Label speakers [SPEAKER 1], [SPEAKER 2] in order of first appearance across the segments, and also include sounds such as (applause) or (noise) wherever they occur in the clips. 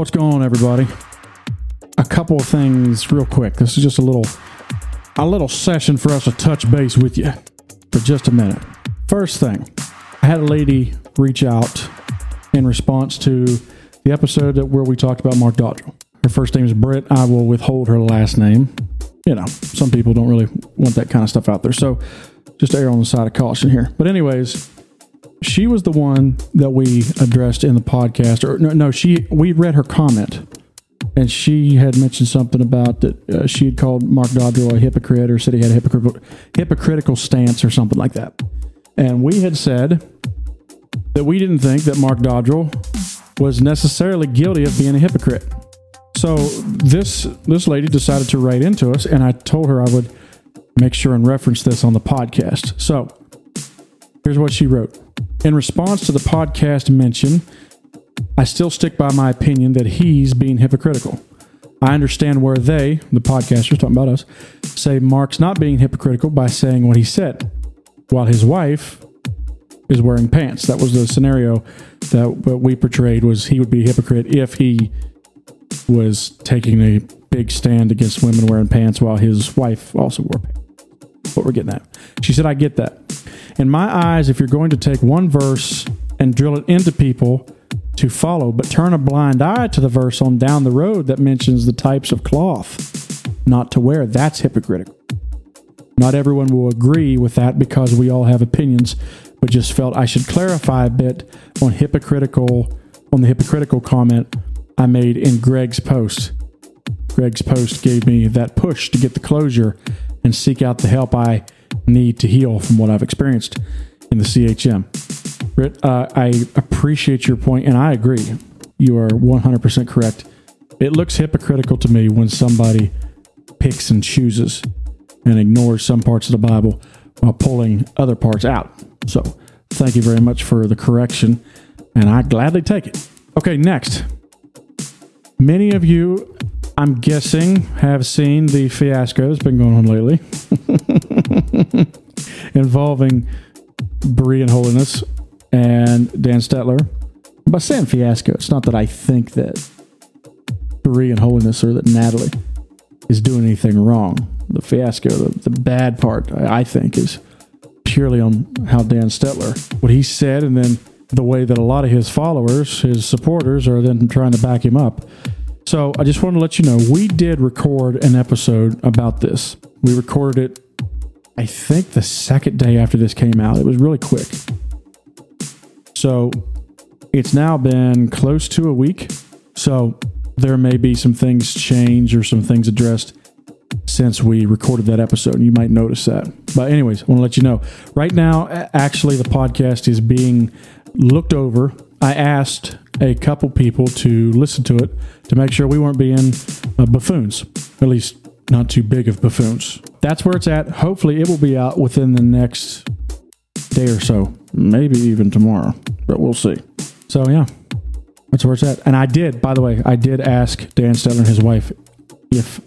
[SPEAKER 1] What's going on, everybody? A couple of things, real quick. This is just a little, a little session for us to touch base with you for just a minute. First thing, I had a lady reach out in response to the episode where we talked about Mark Dodrell. Her first name is Britt. I will withhold her last name. You know, some people don't really want that kind of stuff out there, so just err on the side of caution here. But anyways, she was the one that we addressed in the podcast or no, no she we read her comment and she had mentioned something about that uh, she had called mark dodrell a hypocrite or said he had a hypocritical, hypocritical stance or something like that. And we had said that we didn't think that mark dodrell was necessarily guilty of being a hypocrite. So this this lady decided to write into us and i told her i would make sure and reference this on the podcast. So here's what she wrote in response to the podcast mention, I still stick by my opinion that he's being hypocritical. I understand where they, the podcasters talking about us, say Mark's not being hypocritical by saying what he said, while his wife is wearing pants. That was the scenario that what we portrayed was he would be a hypocrite if he was taking a big stand against women wearing pants while his wife also wore pants. What we're getting at. She said, I get that. In my eyes, if you're going to take one verse and drill it into people to follow, but turn a blind eye to the verse on down the road that mentions the types of cloth not to wear, that's hypocritical. Not everyone will agree with that because we all have opinions, but just felt I should clarify a bit on hypocritical on the hypocritical comment I made in Greg's post. Greg's post gave me that push to get the closure and seek out the help I need to heal from what I've experienced in the CHM. Britt, uh, I appreciate your point, and I agree. You are 100% correct. It looks hypocritical to me when somebody picks and chooses and ignores some parts of the Bible while pulling other parts out. So, thank you very much for the correction, and I gladly take it. Okay, next. Many of you, I'm guessing, have seen the fiasco that's been going on lately. (laughs) (laughs) involving Brie and Holiness and Dan Stetler. By saying fiasco, it's not that I think that Brie and Holiness or that Natalie is doing anything wrong. The fiasco, the, the bad part, I, I think, is purely on how Dan Stetler, what he said, and then the way that a lot of his followers, his supporters, are then trying to back him up. So I just want to let you know we did record an episode about this. We recorded it I think the second day after this came out. It was really quick. So it's now been close to a week So there may be some things changed or some things addressed since we recorded that episode. And you might notice that. But, anyways, I want to let you know right now, actually, the podcast is being looked over. I asked a couple people to listen to it to make sure we weren't being uh, buffoons, at least not too big of buffoons. That's where it's at. Hopefully, it will be out within the next day or so, maybe even tomorrow, but we'll see. So, yeah, that's where it's at. And I did, by the way, I did ask Dan Stetler and his wife if,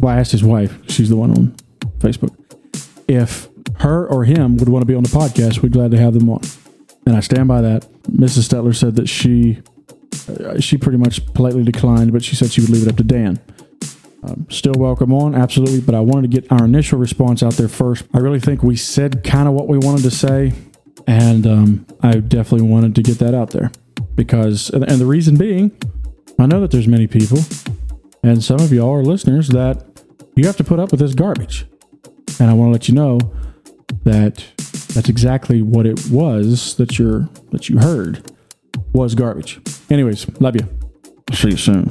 [SPEAKER 1] well, I asked his wife, she's the one on Facebook, if her or him would want to be on the podcast, we'd glad to have them on. And I stand by that. Mrs. Stetler said that she, uh, she pretty much politely declined, but she said she would leave it up to Dan. Um, still welcome on, absolutely. But I wanted to get our initial response out there first. I really think we said kind of what we wanted to say, and um, I definitely wanted to get that out there because, and the reason being, I know that there's many people, and some of y'all are listeners that you have to put up with this garbage, and I want to let you know that that's exactly what it was that you're that you heard was garbage. Anyways, love you. See you soon.